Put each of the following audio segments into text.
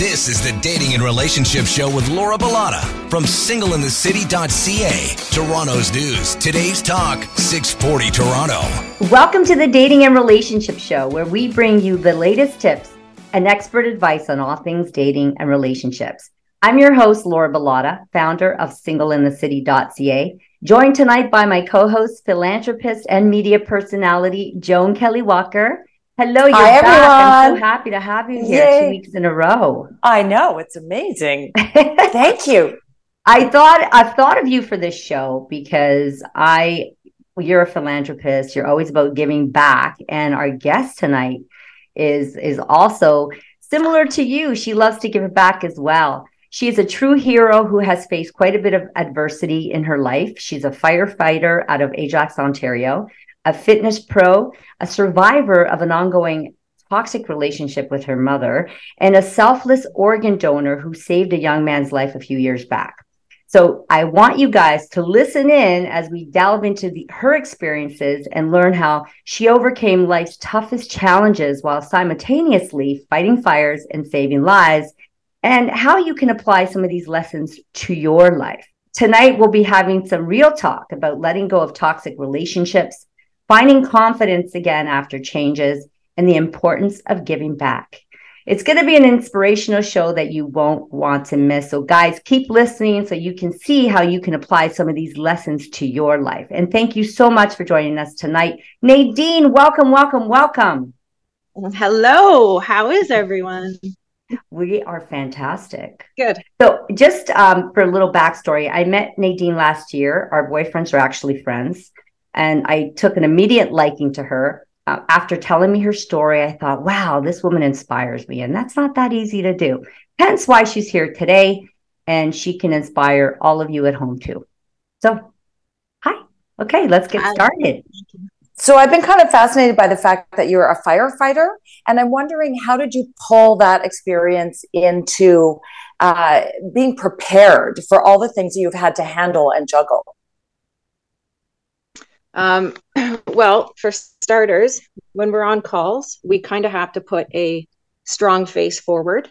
This is the Dating and Relationship Show with Laura Bilotta from singleinthecity.ca. Toronto's news, today's talk, 640 Toronto. Welcome to the Dating and Relationship Show, where we bring you the latest tips and expert advice on all things dating and relationships. I'm your host, Laura Bilotta, founder of singleinthecity.ca, joined tonight by my co host, philanthropist, and media personality, Joan Kelly Walker. Hello, you're Hi, back. I'm so happy to have you here Yay. two weeks in a row. I know it's amazing. Thank you. I thought I've thought of you for this show because I you're a philanthropist, you're always about giving back and our guest tonight is is also similar to you. She loves to give back as well. She is a true hero who has faced quite a bit of adversity in her life. She's a firefighter out of Ajax, Ontario, a fitness pro, a survivor of an ongoing toxic relationship with her mother, and a selfless organ donor who saved a young man's life a few years back. So I want you guys to listen in as we delve into the, her experiences and learn how she overcame life's toughest challenges while simultaneously fighting fires and saving lives, and how you can apply some of these lessons to your life. Tonight, we'll be having some real talk about letting go of toxic relationships, finding confidence again after changes, and the importance of giving back. It's going to be an inspirational show that you won't want to miss. So, guys, keep listening so you can see how you can apply some of these lessons to your life. And thank you so much for joining us tonight. Nadine, welcome, welcome, welcome. Hello, how is everyone? We are fantastic. Good. So, just um, for a little backstory, I met Nadine last year. Our boyfriends are actually friends. And I took an immediate liking to her. Uh, after telling me her story, I thought, wow, this woman inspires me. And that's not that easy to do. Hence why she's here today. And she can inspire all of you at home too. So, hi. Okay, let's get started. So I've been kind of fascinated by the fact that you're a firefighter, and I'm wondering how did you pull that experience into uh, being prepared for all the things that you've had to handle and juggle? Um, well, for starters, when we're on calls, we kind of have to put a strong face forward,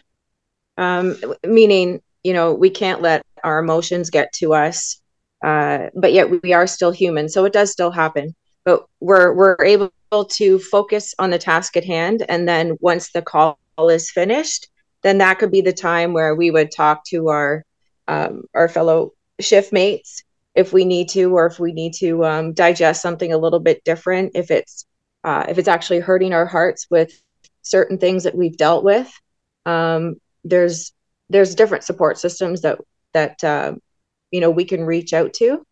um, meaning, you know, we can't let our emotions get to us, uh, but yet we are still human. So it does still happen, but we're we're able to focus on the task at hand, and then once the call is finished, then that could be the time where we would talk to our um, our fellow shift mates if we need to or if we need to um, digest something a little bit different if it's uh, if it's actually hurting our hearts with certain things that we've dealt with um, there's there's different support systems that that uh, you know we can reach out to.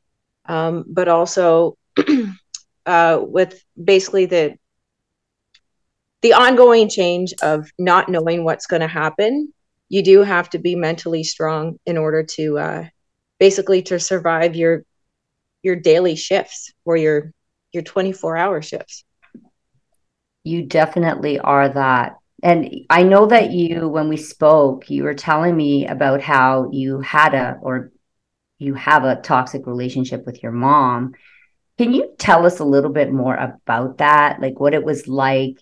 Um, but also uh, with basically the the ongoing change of not knowing what's going to happen you do have to be mentally strong in order to uh, basically to survive your your daily shifts or your your 24 hour shifts You definitely are that. And I know that you, when we spoke, you were telling me about how you had a, or you have a toxic relationship with your mom. Can you tell us a little bit more about that? Like what it was like?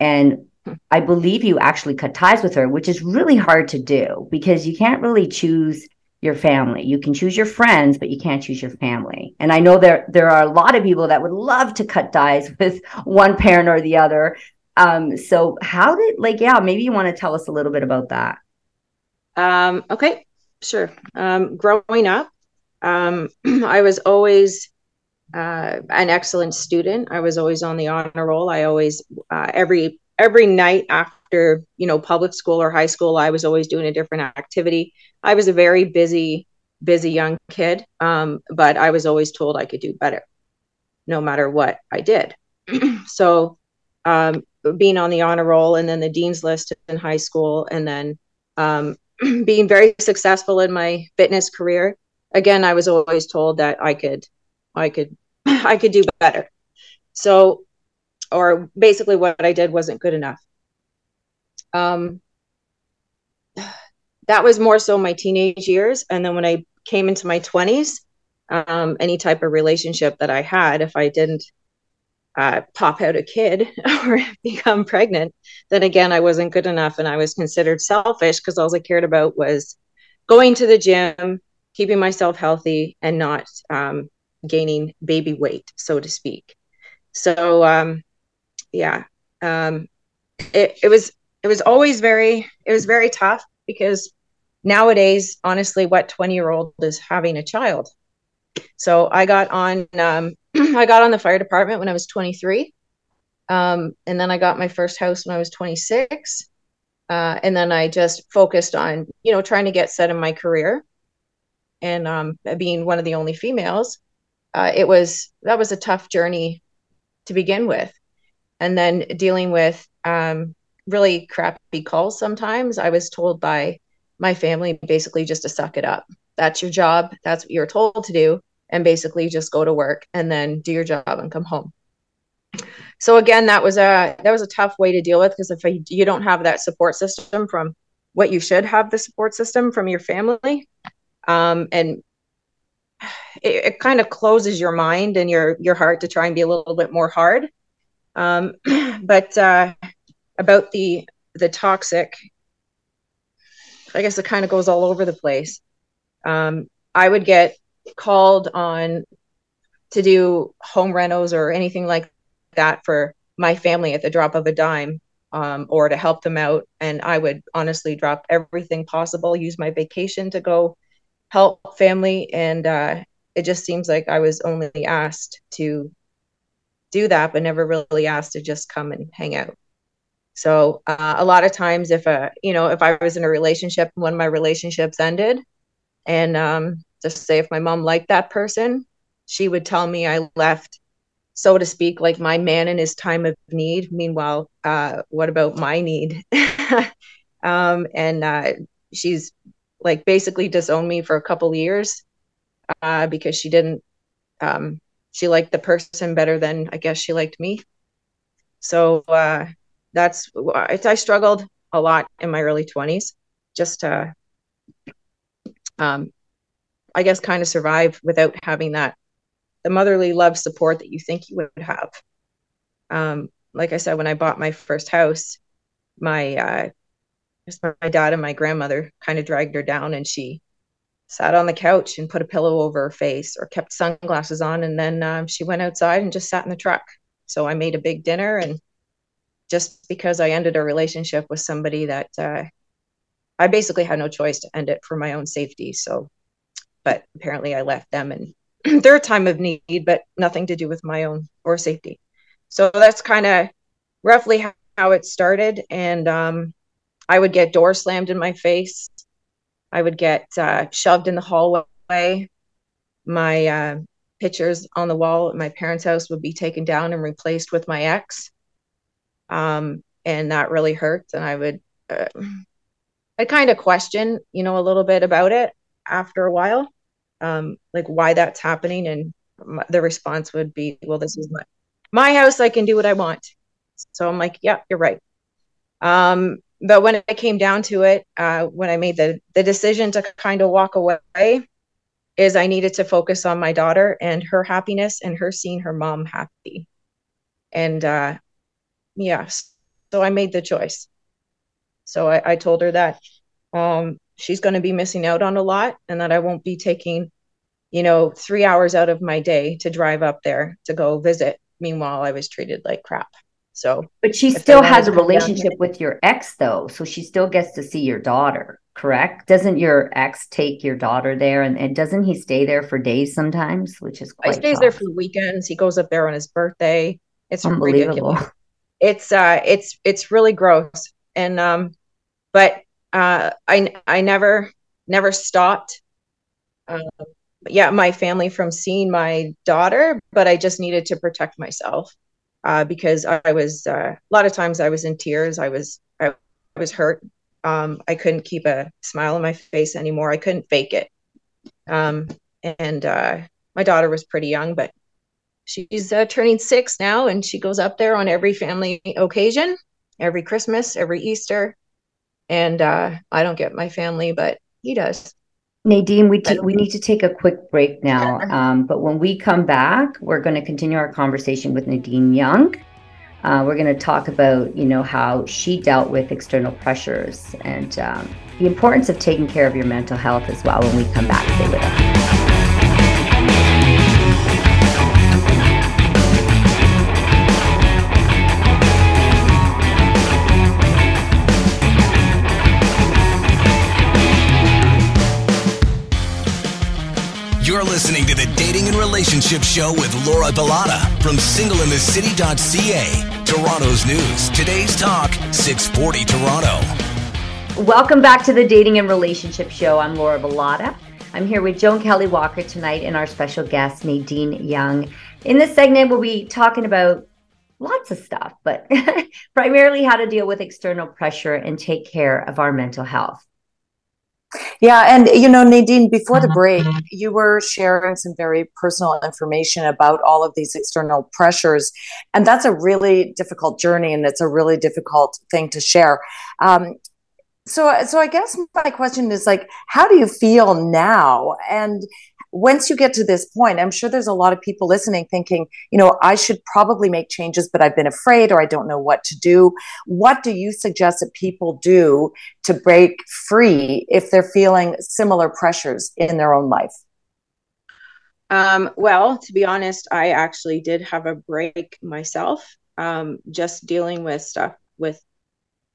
And I believe you actually cut ties with her, which is really hard to do because you can't really choose your family. You can choose your friends, but you can't choose your family. And I know there there are a lot of people that would love to cut ties with one parent or the other. Um, so how did like yeah, maybe you want to tell us a little bit about that. um, okay sure um, growing up um, i was always uh, an excellent student i was always on the honor roll i always uh, every every night after you know public school or high school i was always doing a different activity. I was a very busy busy young kid um, but i was always told i could do better no matter what i did. So um, being on the honor roll and then the dean's list in high school and then um, being very successful in my fitness career again i was always told that i could i could i could do better. So or basically what i did wasn't good enough um that was more so my teenage years and then when i came into my 20s um any type of relationship that i had if i didn't uh, pop out a kid or become pregnant, then again, I wasn't good enough and I was considered selfish because all I cared about was going to the gym, keeping myself healthy, and not um, gaining baby weight, so to speak. So, um, yeah, um, it, it was it was always very it was very tough because nowadays, honestly, what twenty year old is having a child? So I got on um, I got on the fire department when I was 23. Um, and then I got my first house when I was 26. Uh, and then I just focused on, you know, trying to get set in my career. And um, being one of the only females, uh, it was that was a tough journey to begin with. And then dealing with um, really crappy calls sometimes. I was told by my family basically just to suck it up. That's your job. That's what you're told to do and basically just go to work and then do your job and come home so again that was a that was a tough way to deal with because if you don't have that support system from what you should have the support system from your family um, and it, it, kind of closes your mind and your your heart to try and be a little bit more hard um, but uh, about the the toxic i guess it kind of goes all over the place um, i would get called on to do home renos or anything like that for my family at the drop of a dime um, or to help them out. And I would honestly drop everything possible, use my vacation to go help family. And uh, it just seems like I was only asked to do that, but never really asked to just come and hang out. So uh, a lot of times, if a you know if I was in a relationship, when my relationships ended, and um, just say if my mom liked that person, she would tell me I left, so to speak, like my man in his time of need. Meanwhile, uh, what about my need? um, and uh, she's like basically disowned me for a couple years uh, because she didn't. Um, she liked the person better than I guess she liked me. So uh, that's I, I struggled a lot in my early twenties, just uh, um, I guess, kind of survive without having that the motherly love support that you think you would have. Um, like I said, when I bought my first house, my uh, my dad and my grandmother kind of dragged her down, and she sat on the couch and put a pillow over her face or kept sunglasses on, and then um, she went outside and just sat in the truck. So I made a big dinner, and just because I ended a relationship with somebody that uh, I basically had no choice to end it for my own safety. So but apparently I left them and their time of need, but nothing to do with my own or safety. So that's kind of roughly how it started. And um, I would get door slammed in my face. I would get uh, shoved in the hallway. My uh, pictures on the wall at my parents' house would be taken down and replaced with my ex. Um, and that really hurt. And I would, uh, I kind of question, you know, a little bit about it after a while, um, like why that's happening. And my, the response would be, well, this is my, my house. I can do what I want. So I'm like, yeah, you're right. Um, but when it came down to it, uh, when I made the, the decision to kind of walk away, is I needed to focus on my daughter and her happiness and her seeing her mom happy. And uh, yeah, so I made the choice. So I, I told her that um, she's going to be missing out on a lot and that I won't be taking, you know, three hours out of my day to drive up there to go visit. Meanwhile, I was treated like crap. So, but she still has a relationship with your ex, though. So she still gets to see your daughter, correct? Doesn't your ex take your daughter there? And, and doesn't he stay there for days sometimes, which is quite. He stays tough. there for weekends. He goes up there on his birthday. It's unbelievable. Ridiculous. It's uh, it's it's really gross. And um, but uh, I I never never stopped. Um, yeah, my family from seeing my daughter, but I just needed to protect myself uh, because I was uh, a lot of times I was in tears. I was I, was hurt. Um, I couldn't keep a smile on my face anymore. I couldn't fake it. Um, and uh, my daughter was pretty young, but she's uh, turning six now, and she goes up there on every family occasion, every Christmas, every Easter and uh, I don't get my family, but he does. Nadine, we, we need to take a quick break now. Um, but when we come back, we're going to continue our conversation with Nadine Young. Uh, we're going to talk about, you know, how she dealt with external pressures and um, the importance of taking care of your mental health as well when we come back. Stay with us. Relationship Show with Laura Bilotta from singleinthecity.ca. Toronto's news. Today's talk, 640 Toronto. Welcome back to the Dating and Relationship Show. I'm Laura Bilotta. I'm here with Joan Kelly Walker tonight and our special guest, Nadine Young. In this segment, we'll be talking about lots of stuff, but primarily how to deal with external pressure and take care of our mental health. Yeah, and you know, Nadine, before the break, you were sharing some very personal information about all of these external pressures, and that's a really difficult journey, and it's a really difficult thing to share. Um, so, so I guess my question is like, how do you feel now? And once you get to this point, I'm sure there's a lot of people listening thinking, you know, I should probably make changes, but I've been afraid or I don't know what to do. What do you suggest that people do to break free if they're feeling similar pressures in their own life? Um, well, to be honest, I actually did have a break myself, um, just dealing with stuff with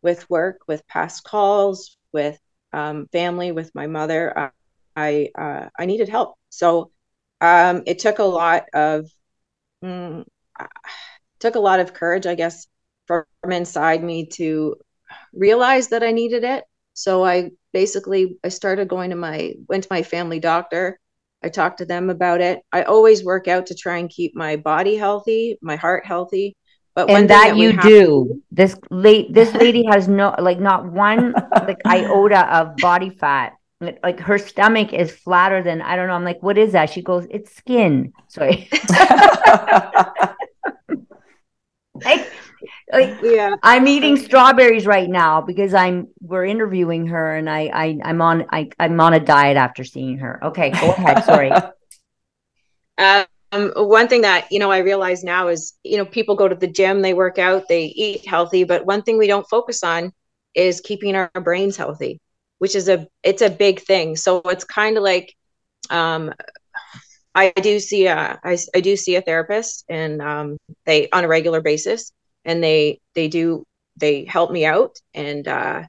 with work, with past calls, with um, family, with my mother. Uh, I uh, I needed help. So um, it took a lot of mm, took a lot of courage, I guess, from inside me to realize that I needed it. So I basically I started going to my went to my family doctor. I talked to them about it. I always work out to try and keep my body healthy, my heart healthy. But and that, that you do. To- this late this lady has no like not one like iota of body fat like her stomach is flatter than I don't know. I'm like, what is that? She goes, it's skin. Sorry. like, like, yeah. I'm eating strawberries right now because I'm we're interviewing her and I, I I'm on I, I'm on a diet after seeing her. Okay, go ahead. Sorry. Um, one thing that you know I realize now is you know people go to the gym, they work out, they eat healthy, but one thing we don't focus on is keeping our brains healthy which is a it's a big thing. So it's kind of like um, I do see a I, I do see a therapist and um, they on a regular basis and they they do they help me out. And uh,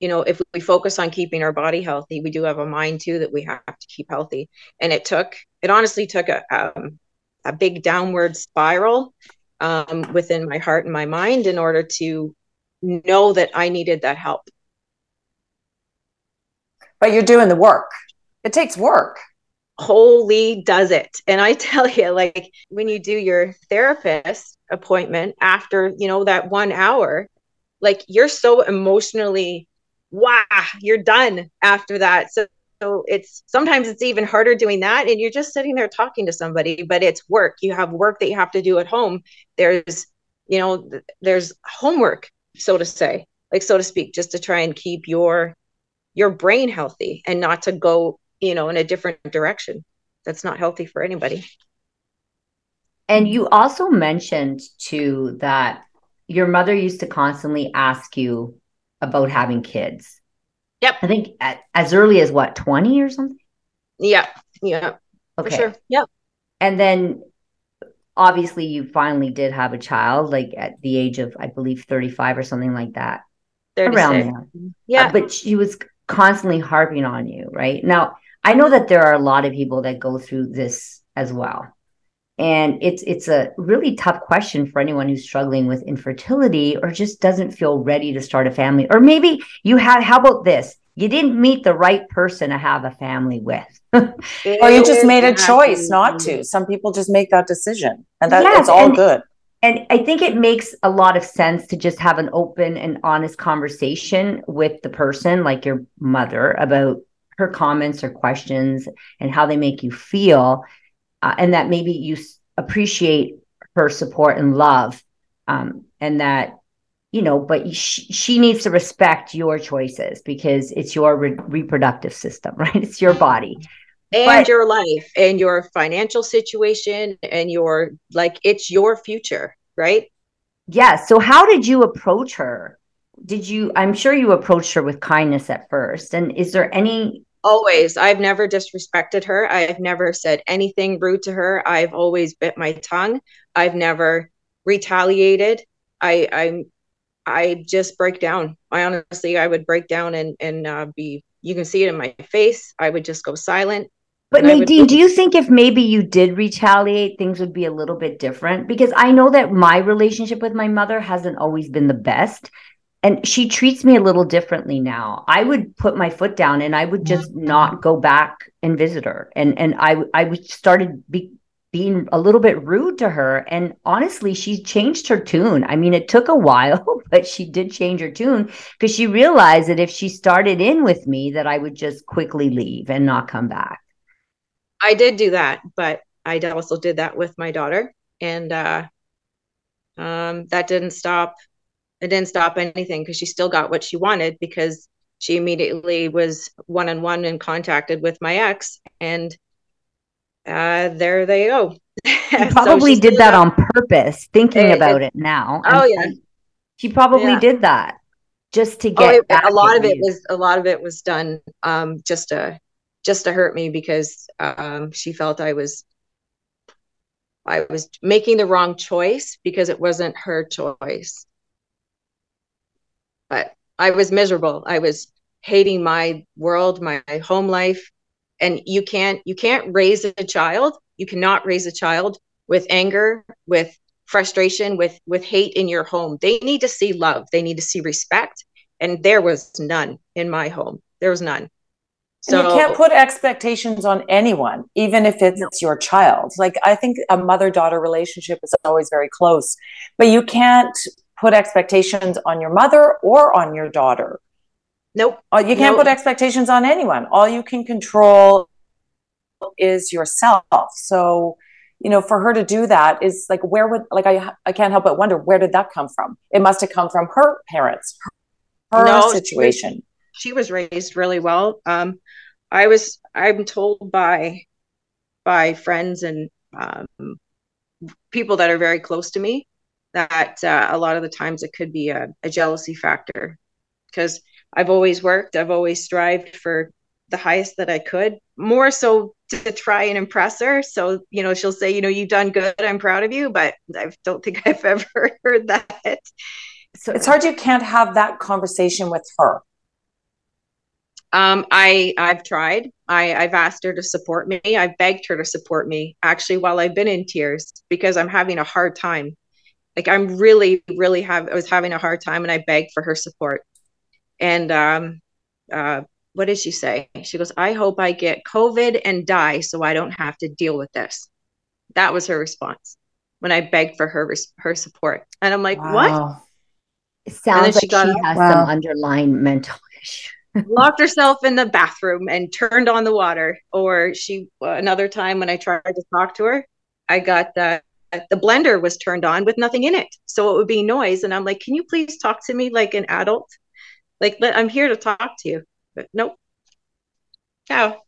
you know if we focus on keeping our body healthy we do have a mind too that we have to keep healthy. And it took it honestly took a um, a big downward spiral um, within my heart and my mind in order to know that I needed that help but you're doing the work. It takes work. Holy does it. And I tell you, like when you do your therapist appointment after, you know, that one hour, like you're so emotionally, wow, you're done after that. So so it's sometimes it's even harder doing that and you're just sitting there talking to somebody but it's work you have work that you have to do at home there's you know there's homework so to say like so to speak just to try and keep your your brain healthy and not to go you know in a different direction. That's not healthy for anybody. And you also mentioned too that your mother used to constantly ask you about having kids. Yep. I think at, as early as what 20 or something? Yeah yeah okay. for sure. Yep. And then obviously you finally did have a child like at the age of i believe 35 or something like that. 36. around there. Yeah. Uh, but she was constantly harping on you, right? Now, I know that there are a lot of people that go through this as well. And it's it's a really tough question for anyone who's struggling with infertility or just doesn't feel ready to start a family. Or maybe you have how about this? You didn't meet the right person to have a family with. or you just made a choice not to. Some people just make that decision. And that, yes, all and, good and I think it makes a lot of sense to just have an open and honest conversation with the person, like your mother, about her comments or questions and how they make you feel. Uh, and that maybe you appreciate her support and love. Um, and that you know, but she, she needs to respect your choices because it's your re- reproductive system, right? It's your body. And but, your life and your financial situation and your like it's your future, right? Yeah. So how did you approach her? Did you I'm sure you approached her with kindness at first. And is there any always i've never disrespected her i've never said anything rude to her i've always bit my tongue i've never retaliated i i'm I just break down. I honestly, I would break down and and uh, be. You can see it in my face. I would just go silent. But Nadine, would... do you think if maybe you did retaliate, things would be a little bit different? Because I know that my relationship with my mother hasn't always been the best. And she treats me a little differently now. I would put my foot down and I would just not go back and visit her. And and I I started be, being a little bit rude to her. And honestly, she changed her tune. I mean, it took a while, but she did change her tune because she realized that if she started in with me, that I would just quickly leave and not come back. I did do that, but I also did that with my daughter. And uh, um, that didn't stop. It didn't stop anything because she still got what she wanted because she immediately was one on one and contacted with my ex. And uh, there they go. She probably so did that on purpose, thinking it, about it, it now. Oh yeah, she probably yeah. did that just to get. Oh, a lot of it was a lot of it was done um, just to just to hurt me because um, she felt I was I was making the wrong choice because it wasn't her choice. But I was miserable. I was hating my world, my home life, and you can't you can't raise a child. You cannot raise a child with anger with frustration with with hate in your home. They need to see love. They need to see respect. And there was none in my home. There was none so and you can't put expectations on anyone even if it's no. your child like i think a mother daughter relationship is always very close but you can't put expectations on your mother or on your daughter Nope. Uh, you can't nope. put expectations on anyone. All you can control is yourself. So, you know, for her to do that is like, where would, like, I, I can't help but wonder, where did that come from? It must have come from her parents, her no, situation. She was, she was raised really well. Um, I was, I'm told by, by friends and um, people that are very close to me that uh, a lot of the times it could be a, a jealousy factor because I've always worked, I've always strived for the highest that I could, more so to try and impress her. So, you know, she'll say, you know, you've done good, I'm proud of you, but I don't think I've ever heard that. So it's hard you can't have that conversation with her. Um, I I've tried. I I've asked her to support me. I've begged her to support me actually while I've been in tears because I'm having a hard time. Like I'm really really have I was having a hard time and I begged for her support. And um, uh, what did she say? She goes, I hope I get COVID and die so I don't have to deal with this. That was her response when I begged for her her support. And I'm like, wow. what? It sounds like she, she has wow. some underlying mental issue. Locked herself in the bathroom and turned on the water. Or she, another time when I tried to talk to her, I got the the blender was turned on with nothing in it, so it would be noise. And I'm like, can you please talk to me like an adult? Like, I'm here to talk to you, but nope. Ciao.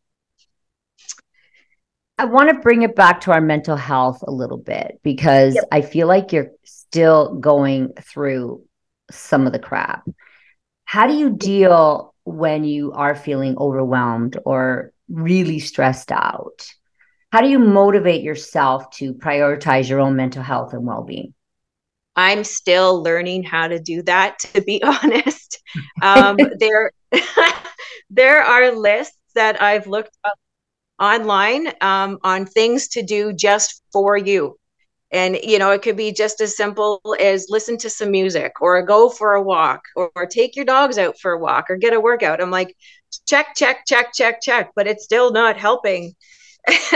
I want to bring it back to our mental health a little bit because yep. I feel like you're still going through some of the crap. How do you deal when you are feeling overwhelmed or really stressed out? How do you motivate yourself to prioritize your own mental health and well being? I'm still learning how to do that, to be honest. Um, there, there are lists that I've looked up online um, on things to do just for you. And, you know, it could be just as simple as listen to some music or go for a walk or, or take your dogs out for a walk or get a workout. I'm like, check, check, check, check, check, but it's still not helping.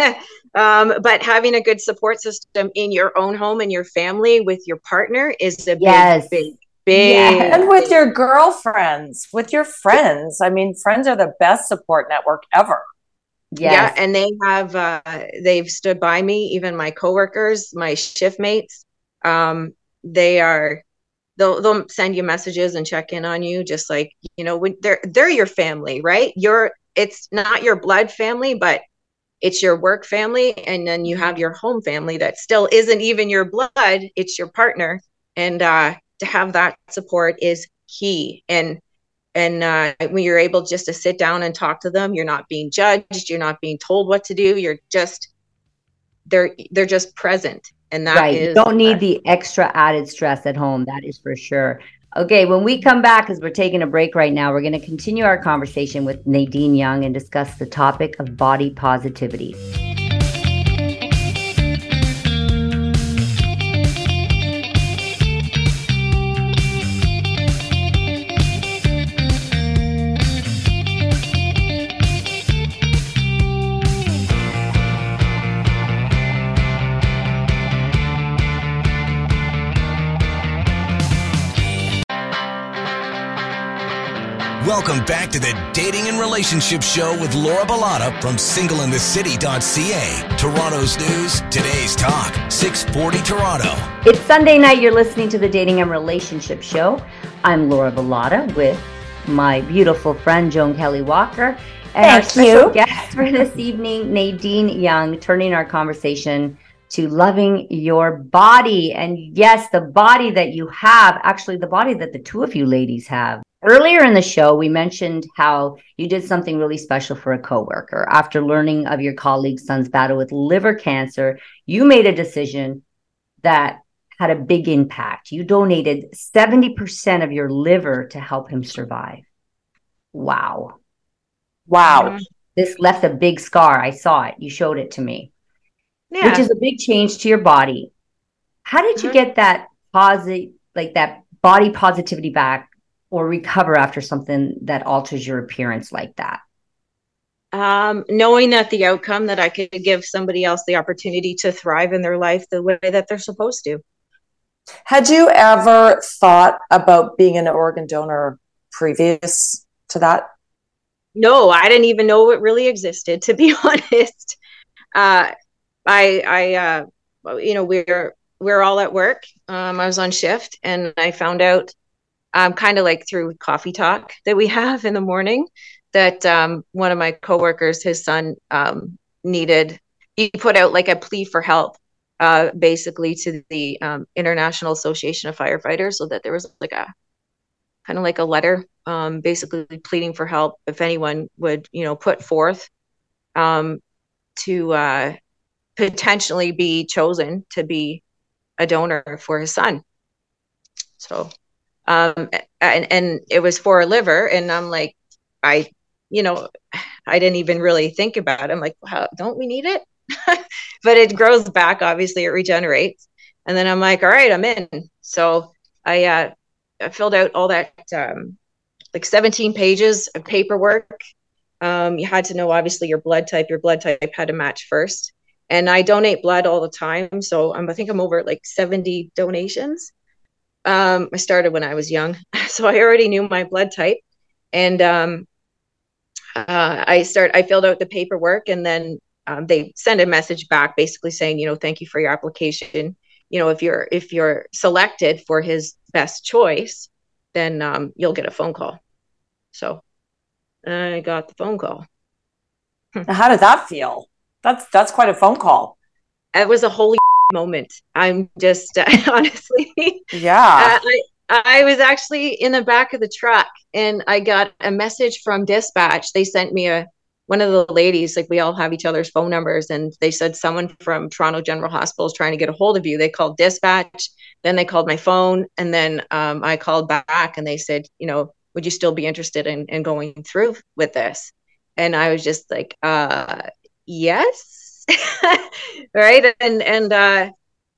um, but having a good support system in your own home and your family with your partner is a yes. big, big, big. Yeah. And with your girlfriends, with your friends. I mean, friends are the best support network ever. Yes. Yeah, and they have uh, they've stood by me. Even my coworkers, my shift mates, um, they are they'll they'll send you messages and check in on you just like you know when they're they're your family right you're it's not your blood family but it's your work family and then you have your home family that still isn't even your blood it's your partner and uh to have that support is key and and uh, when you're able just to sit down and talk to them you're not being judged you're not being told what to do you're just they're they're just present. And that right. you don't need the extra added stress at home that is for sure. Okay when we come back because we're taking a break right now we're going to continue our conversation with nadine young and discuss the topic of body positivity Welcome back to the Dating and Relationship Show with Laura Bilotta from singleinthecity.ca. Toronto's news, today's talk, 640 Toronto. It's Sunday night. You're listening to the Dating and Relationship Show. I'm Laura Bilotta with my beautiful friend Joan Kelly Walker. And Thank our special you. guest for this evening, Nadine Young, turning our conversation to loving your body. And yes, the body that you have, actually, the body that the two of you ladies have. Earlier in the show, we mentioned how you did something really special for a coworker. After learning of your colleague's son's battle with liver cancer, you made a decision that had a big impact. You donated 70% of your liver to help him survive. Wow. Wow. This left a big scar. I saw it. You showed it to me, yeah. which is a big change to your body. How did you mm-hmm. get that positive, like that body positivity back or recover after something that alters your appearance like that? Um, knowing that the outcome that I could give somebody else the opportunity to thrive in their life the way that they're supposed to. Had you ever thought about being an organ donor previous to that? No, I didn't even know it really existed. To be honest, uh, I, I, uh, you know, we're we're all at work. Um, I was on shift, and I found out um, kind of like through coffee talk that we have in the morning that um, one of my coworkers, his son, um, needed. He put out like a plea for help, uh, basically to the um, International Association of Firefighters, so that there was like a kind of like a letter, um, basically pleading for help if anyone would, you know, put forth um, to uh, potentially be chosen to be a donor for his son. So um, and, and it was for a liver. And I'm like, I, you know, I didn't even really think about it. I'm like, wow, don't we need it? but it grows back. Obviously, it regenerates. And then I'm like, all right, I'm in. So I, uh, I filled out all that, um, like 17 pages of paperwork. Um, you had to know, obviously, your blood type. Your blood type had to match first. And I donate blood all the time. So I'm, I think I'm over like 70 donations. Um, I started when I was young, so I already knew my blood type, and um, uh, I start. I filled out the paperwork, and then um, they send a message back, basically saying, you know, thank you for your application. You know, if you're if you're selected for his best choice, then um, you'll get a phone call. So I got the phone call. How did that feel? That's that's quite a phone call. It was a holy moment. I'm just uh, honestly, yeah. Uh, I, I was actually in the back of the truck and I got a message from dispatch. They sent me a one of the ladies, like we all have each other's phone numbers, and they said someone from Toronto General Hospital is trying to get a hold of you. They called dispatch, then they called my phone, and then um, I called back and they said, you know, would you still be interested in, in going through with this? And I was just like, uh, yes right? And and uh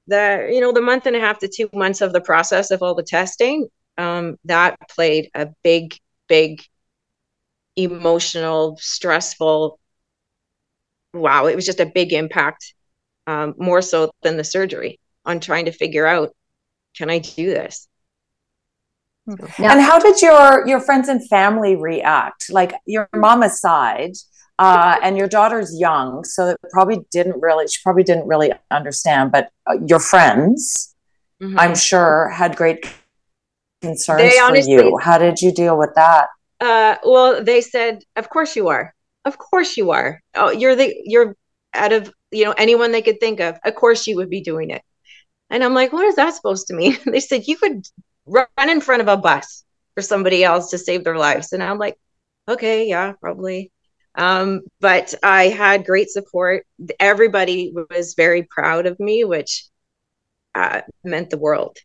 the you know the month and a half to two months of the process of all the testing um that played a big big emotional stressful wow it was just a big impact um more so than the surgery on trying to figure out can i do this? And how did your your friends and family react? Like your mom aside uh, and your daughter's young, so it probably didn't really, she probably didn't really understand. But uh, your friends, mm-hmm. I'm sure, had great concerns honestly, for you. How did you deal with that? Uh, well, they said, "Of course you are. Of course you are. Oh, you're the you're out of you know anyone they could think of. Of course you would be doing it." And I'm like, "What is that supposed to mean?" they said, "You could run in front of a bus for somebody else to save their lives." And I'm like, "Okay, yeah, probably." Um, but I had great support. Everybody was very proud of me, which uh, meant the world.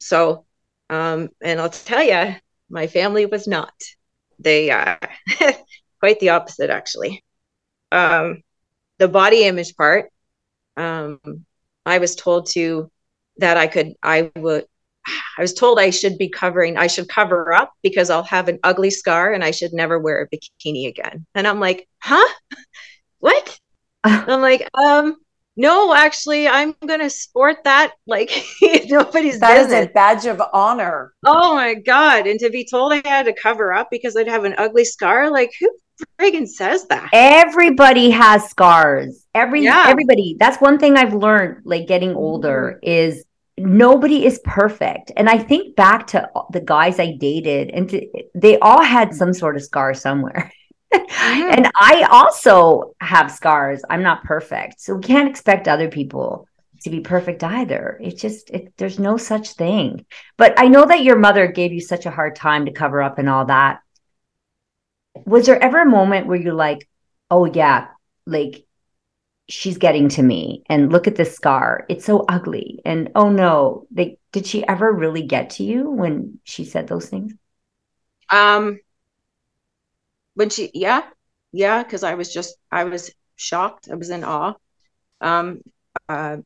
So, um, and I'll tell you, my family was not. They uh, quite the opposite, actually. Um, the body image part, um, I was told to that I could, I would, I was told I should be covering, I should cover up because I'll have an ugly scar and I should never wear a bikini again. And I'm like, huh? What? I'm like, um, no, actually, I'm gonna sport that like nobody's That is a badge of honor. Oh my god! And to be told I had to cover up because I'd have an ugly scar, like who friggin' says that? Everybody has scars. Every yeah. everybody. That's one thing I've learned, like getting older, mm-hmm. is nobody is perfect. And I think back to the guys I dated, and to, they all had some sort of scar somewhere. Mm-hmm. and I also have scars. I'm not perfect. So we can't expect other people to be perfect either. It's just, it, there's no such thing. But I know that your mother gave you such a hard time to cover up and all that. Was there ever a moment where you're like, oh, yeah, like she's getting to me and look at this scar. It's so ugly. And oh no, they, did she ever really get to you when she said those things? Um, when she yeah yeah because i was just i was shocked i was in awe um uh,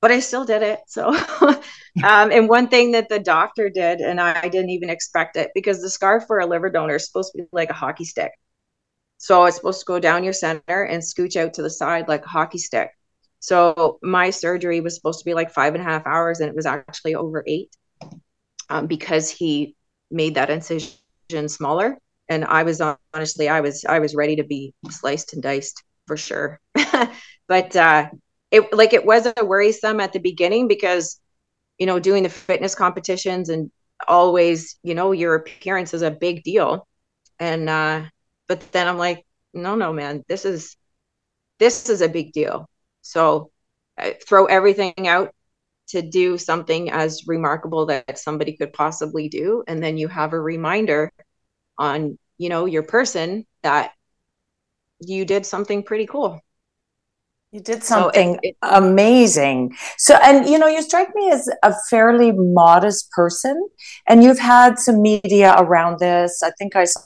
but i still did it so um and one thing that the doctor did and I, I didn't even expect it because the scar for a liver donor is supposed to be like a hockey stick so it's supposed to go down your center and scooch out to the side like a hockey stick so my surgery was supposed to be like five and a half hours and it was actually over eight um, because he made that incision smaller and I was honestly, I was, I was ready to be sliced and diced for sure. but uh, it like it was a worrisome at the beginning because, you know, doing the fitness competitions and always, you know, your appearance is a big deal. And uh, but then I'm like, no, no, man, this is this is a big deal. So I throw everything out to do something as remarkable that somebody could possibly do, and then you have a reminder on you know your person that you did something pretty cool you did something so it, it, amazing. So, and you know, you strike me as a fairly modest person, and you've had some media around this. I think I saw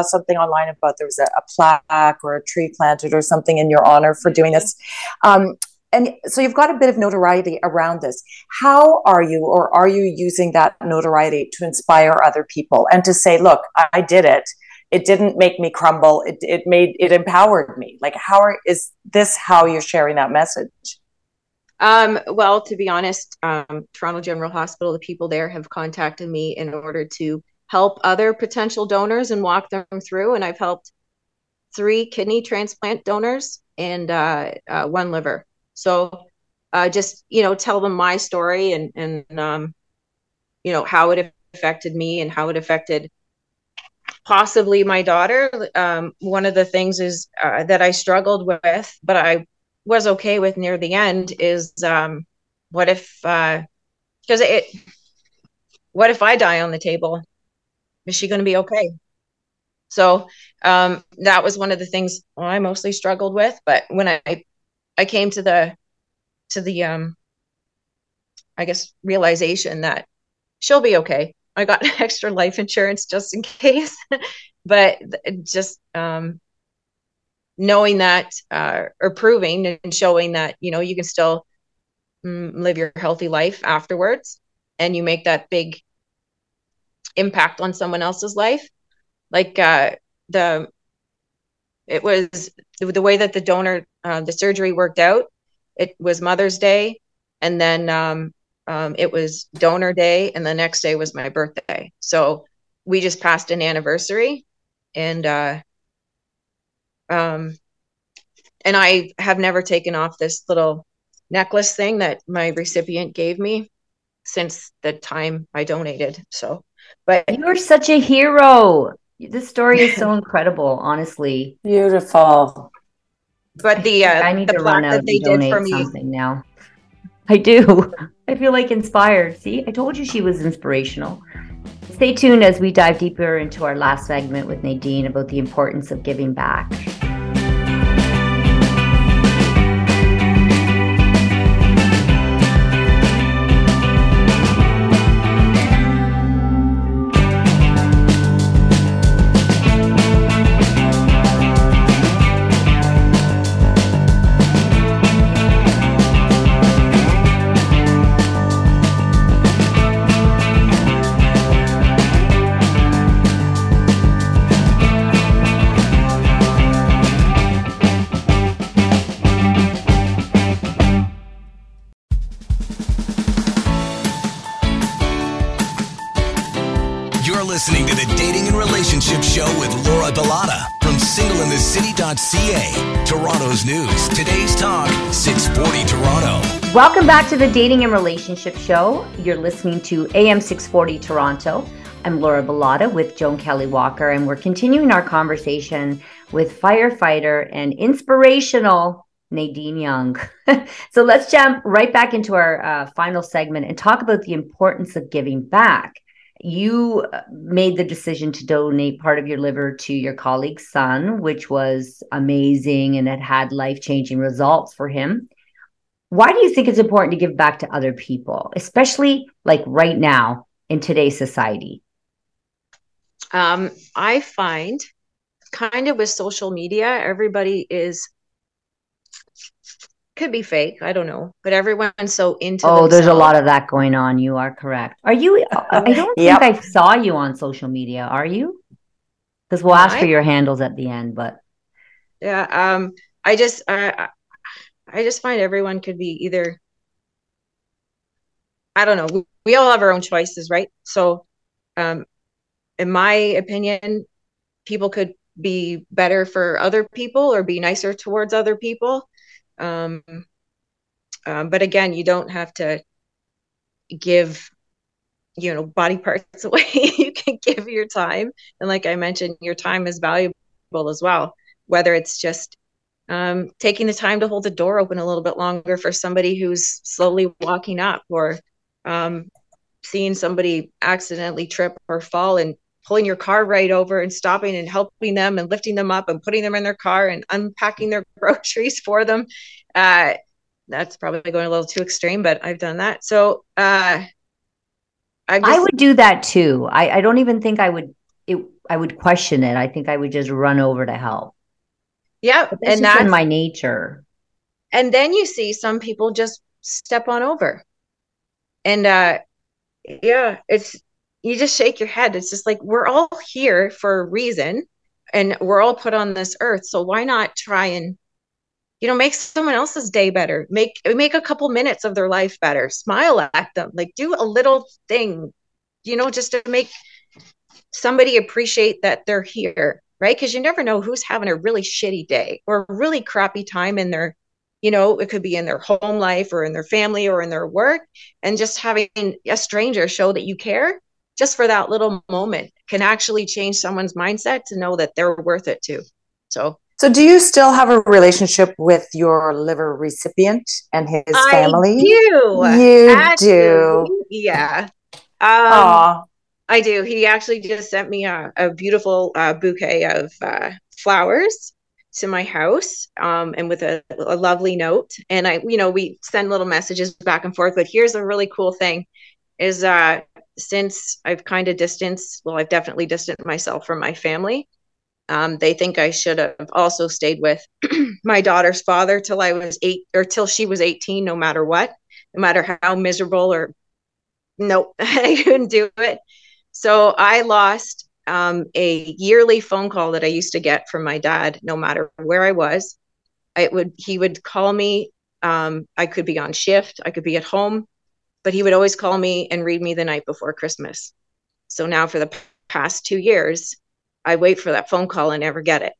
something online about there was a, a plaque or a tree planted or something in your honor for doing this. Um, and so you've got a bit of notoriety around this. How are you, or are you using that notoriety to inspire other people and to say, look, I did it. It didn't make me crumble. It, it made, it empowered me. Like, how are, is this how you're sharing that message? Um, well, to be honest, um, Toronto General Hospital, the people there have contacted me in order to help other potential donors and walk them through. And I've helped three kidney transplant donors and uh, uh, one liver. So uh, just you know tell them my story and and um, you know how it affected me and how it affected possibly my daughter. Um, one of the things is uh, that I struggled with, but I was okay with near the end is um, what if because uh, it what if I die on the table? Is she going to be okay? So um, that was one of the things I mostly struggled with. But when I I came to the to the um I guess realization that she'll be okay. I got extra life insurance just in case. but just um knowing that uh or proving and showing that you know you can still mm, live your healthy life afterwards and you make that big impact on someone else's life like uh the it was the way that the donor uh, the surgery worked out it was mother's day and then um, um, it was donor day and the next day was my birthday so we just passed an anniversary and uh, um, and i have never taken off this little necklace thing that my recipient gave me since the time I donated. So, but you're such a hero. This story is so incredible, honestly. Beautiful. But the uh, I need the to run out that they and did donate for me. something now. I do. I feel like inspired. See, I told you she was inspirational. Stay tuned as we dive deeper into our last segment with Nadine about the importance of giving back. Listening to the Dating and Relationship Show with Laura Bilotta from singleinthecity.ca. Toronto's news, today's talk, 640 Toronto. Welcome back to the Dating and Relationship Show. You're listening to AM 640 Toronto. I'm Laura Bilotta with Joan Kelly Walker, and we're continuing our conversation with firefighter and inspirational Nadine Young. so let's jump right back into our uh, final segment and talk about the importance of giving back. You uh, made the decision to donate part of your liver to your colleague's son, which was amazing and it had life changing results for him. Why do you think it's important to give back to other people, especially like right now in today's society? Um, I find kind of with social media, everybody is could be fake. I don't know, but everyone's so into. Oh, there's a lot of that going on. You are correct. Are you? I don't Yep. think I saw you on social media. Are you? Because we'll ask for your handles at the end. But Yeah. Um. I just. I. I just find everyone could be either. I don't know. We, we all have our own choices, right? So, um, in my opinion, people could be better for other people or be nicer towards other people. Um, um, but again, you don't have to give, you know, body parts away. you can give your time, and like I mentioned, your time is valuable as well. Whether it's just um, taking the time to hold the door open a little bit longer for somebody who's slowly walking up, or um, seeing somebody accidentally trip or fall and pulling your car right over and stopping and helping them and lifting them up and putting them in their car and unpacking their groceries for them. Uh, that's probably going a little too extreme, but I've done that. So uh, I just, I would do that too. I, I don't even think I would. It, I would question it. I think I would just run over to help. yeah, and that's in my nature. and then you see some people just step on over, and uh, yeah, it's you just shake your head. It's just like we're all here for a reason, and we're all put on this earth. So why not try and you know make someone else's day better? Make make a couple minutes of their life better. Smile at them. Like do a little thing, you know, just to make somebody appreciate that they're here, right? Because you never know who's having a really shitty day or a really crappy time in their you know, it could be in their home life or in their family or in their work. And just having a stranger show that you care just for that little moment can actually change someone's mindset to know that they're worth it too. So So, do you still have a relationship with your liver recipient and his family? I do. You Actually, do. Yeah. Um. I do. He actually just sent me a, a beautiful uh, bouquet of uh, flowers to my house um, and with a, a lovely note. And I, you know, we send little messages back and forth. But here's a really cool thing is uh, since I've kind of distanced, well, I've definitely distanced myself from my family. Um, they think I should have also stayed with my daughter's father till I was eight or till she was 18, no matter what, no matter how miserable or nope, I couldn't do it. So I lost um, a yearly phone call that I used to get from my dad, no matter where I was. I would he would call me. Um, I could be on shift, I could be at home, but he would always call me and read me the night before Christmas. So now for the p- past two years, I wait for that phone call and never get it.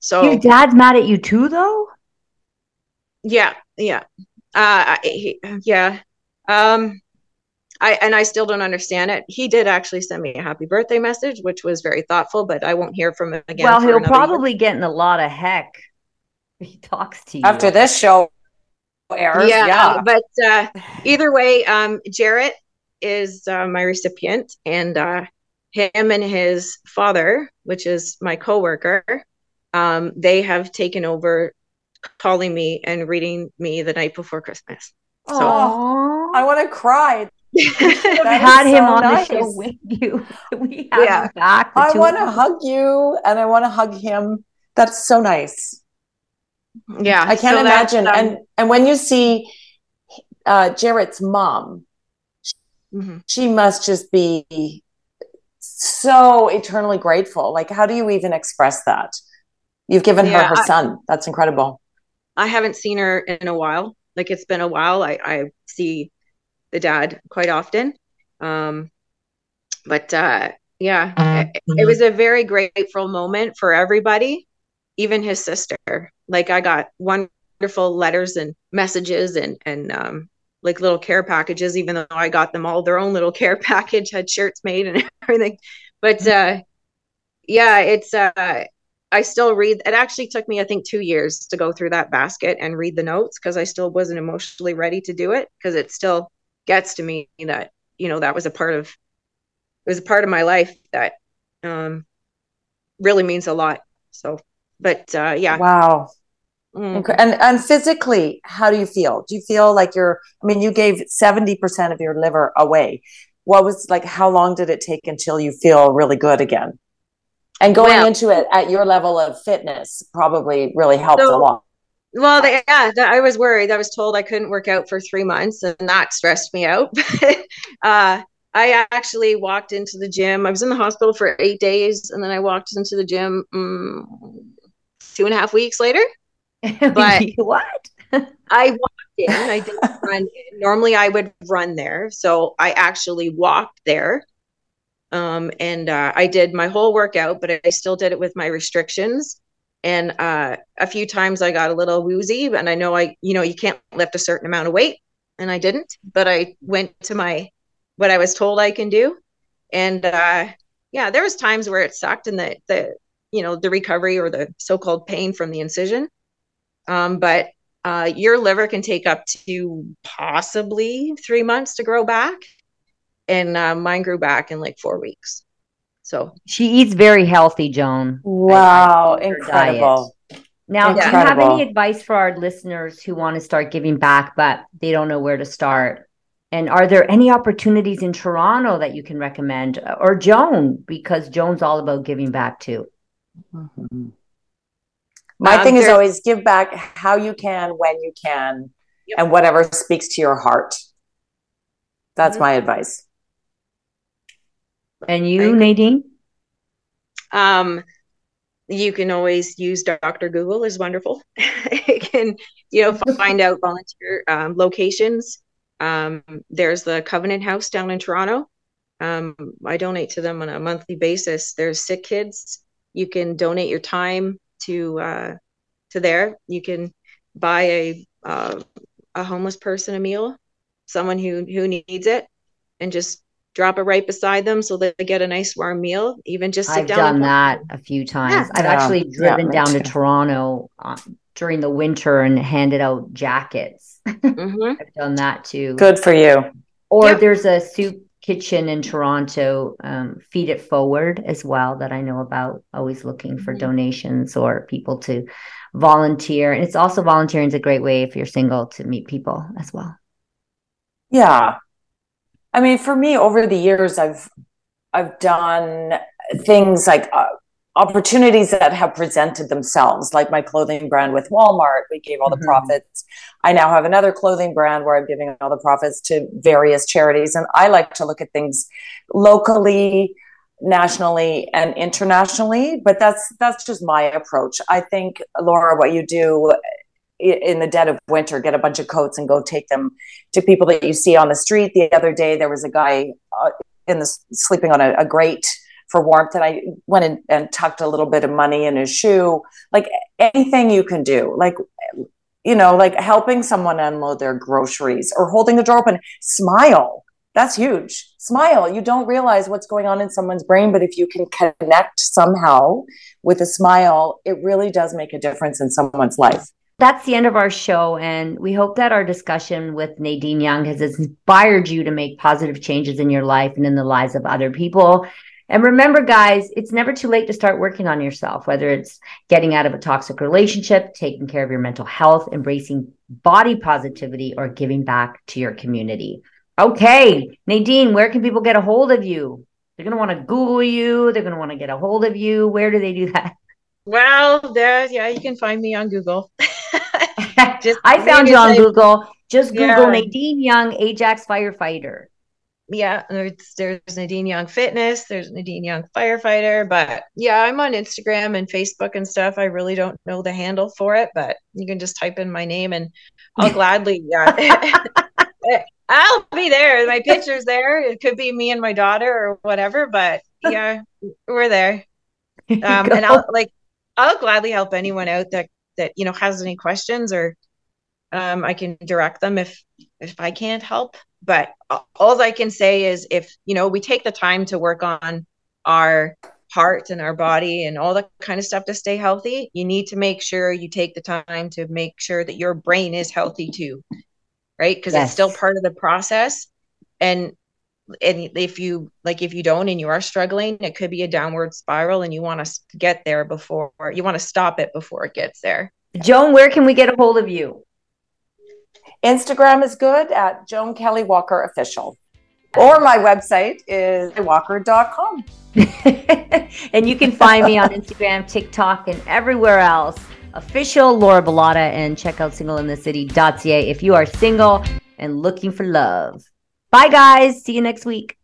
So Your dad's mad at you too, though. yeah, yeah, uh, I- he, yeah. Um, I and I still don't understand it. He did actually send me a happy birthday message, which was very thoughtful, but I won't hear from him again. Well, he'll probably year. get in a lot of heck. He talks to you after this show airs. Yeah, yeah. but uh, either way, um, Jarrett is uh, my recipient, and uh, him and his father, which is my coworker, um, they have taken over calling me and reading me the night before Christmas. So Aww. I want to cry. we had him so on nice. the show with you. We have yeah. him back. I want to hug you and I want to hug him. That's so nice. Yeah. I can't so imagine. Um, and and when you see uh, Jarrett's mom, mm-hmm. she must just be so eternally grateful. Like, how do you even express that? You've given yeah, her her I, son. That's incredible. I haven't seen her in a while. Like it's been a while. I, I see the dad quite often. Um, but uh, yeah, it, it was a very grateful moment for everybody, even his sister. Like I got wonderful letters and messages and and um, like little care packages, even though I got them all their own little care package, had shirts made and everything. But uh, yeah, it's uh, I still read. It actually took me, I think, two years to go through that basket and read the notes because I still wasn't emotionally ready to do it because it still gets to me that you know that was a part of it was a part of my life that um, really means a lot. So, but uh, yeah. Wow. Mm. And and physically, how do you feel? Do you feel like you're? I mean, you gave seventy percent of your liver away. What was like? How long did it take until you feel really good again? and going well, into it at your level of fitness probably really helped so, a lot well they, yeah i was worried i was told i couldn't work out for three months and that stressed me out uh, i actually walked into the gym i was in the hospital for eight days and then i walked into the gym um, two and a half weeks later. But what? I walked in i didn't run. Normally i would run there so i actually walked there. Um, and uh, I did my whole workout, but I still did it with my restrictions. And uh, a few times I got a little woozy, and I know I, you know, you can't lift a certain amount of weight, and I didn't. But I went to my what I was told I can do, and uh, yeah, there was times where it sucked, and the the you know the recovery or the so-called pain from the incision. Um, but uh, your liver can take up to possibly three months to grow back and uh, mine grew back in like four weeks. So she eats very healthy, Joan. Wow, incredible. Now, incredible. do you have any advice for our listeners who want to start giving back, but they don't know where to start? And are there any opportunities in Toronto that you can recommend, or Joan, because Joan's all about giving back too? Mm-hmm. My um, thing is always give back how you can, when you can, yep. and whatever speaks to your heart. That's mm-hmm. my advice. And you, Nadine? Um, you can always use Dr. Google is wonderful. it can, you know, find out volunteer um, locations. Um, there's the Covenant House down in Toronto. Um, I donate to them on a monthly basis. There's sick kids. You can donate your time to uh, to there. You can buy a uh, a homeless person a meal, someone who who needs it, and just drop it right beside them so that they get a nice warm meal. Even just sit I've down. I've done that a few times. Yeah. I've yeah. actually driven yeah, down too. to Toronto uh, during the winter and handed out jackets. Mm-hmm. I've done that too. Good for you. Or there's a soup kitchen in Toronto, um, Feed It Forward as well that I know about. Always looking for mm-hmm. donations or people to volunteer. And it's also volunteering is a great way if you're single to meet people as well. Yeah, I mean, for me, over the years, I've I've done things like uh, opportunities that have presented themselves, like my clothing brand with Walmart. We gave all the mm-hmm. profits. I now have another clothing brand where I'm giving all the profits to various charities, and I like to look at things locally nationally and internationally but that's that's just my approach i think laura what you do in the dead of winter, get a bunch of coats and go take them to people that you see on the street. The other day, there was a guy uh, in the sleeping on a, a grate for warmth, and I went and tucked a little bit of money in his shoe. Like anything you can do, like you know, like helping someone unload their groceries or holding the door open. Smile. That's huge. Smile. You don't realize what's going on in someone's brain, but if you can connect somehow with a smile, it really does make a difference in someone's life. That's the end of our show. And we hope that our discussion with Nadine Young has inspired you to make positive changes in your life and in the lives of other people. And remember, guys, it's never too late to start working on yourself, whether it's getting out of a toxic relationship, taking care of your mental health, embracing body positivity, or giving back to your community. Okay, Nadine, where can people get a hold of you? They're going to want to Google you. They're going to want to get a hold of you. Where do they do that? Well, there, yeah, you can find me on Google. Just I found you on Google. Just Google yeah. Nadine Young, Ajax firefighter yeah, there's, there's Nadine Young Fitness, there's Nadine Young Firefighter, but yeah, I'm on Instagram and Facebook and stuff. I really don't know the handle for it, but you can just type in my name and I'll gladly, yeah. I'll be there. My picture's there. It could be me and my daughter or whatever, but yeah, we're there. Um, and I'll like, I'll gladly help anyone out that that you know has any questions or um, I can direct them if if I can't help but all I can say is if you know we take the time to work on our heart and our body and all that kind of stuff to stay healthy, you need to make sure you take the time to make sure that your brain is healthy too. Right? Because yes. it's still part of the process. And and if you like if you don't and you are struggling, it could be a downward spiral and you want to get there before you want to stop it before it gets there. Joan, where can we get a hold of you? Instagram is good at Joan Kelly Walker Official. Or my website is walker.com. and you can find me on Instagram, TikTok, and everywhere else. Official Laura Bilotta and check out singleinthecity.ca if you are single and looking for love. Bye, guys. See you next week.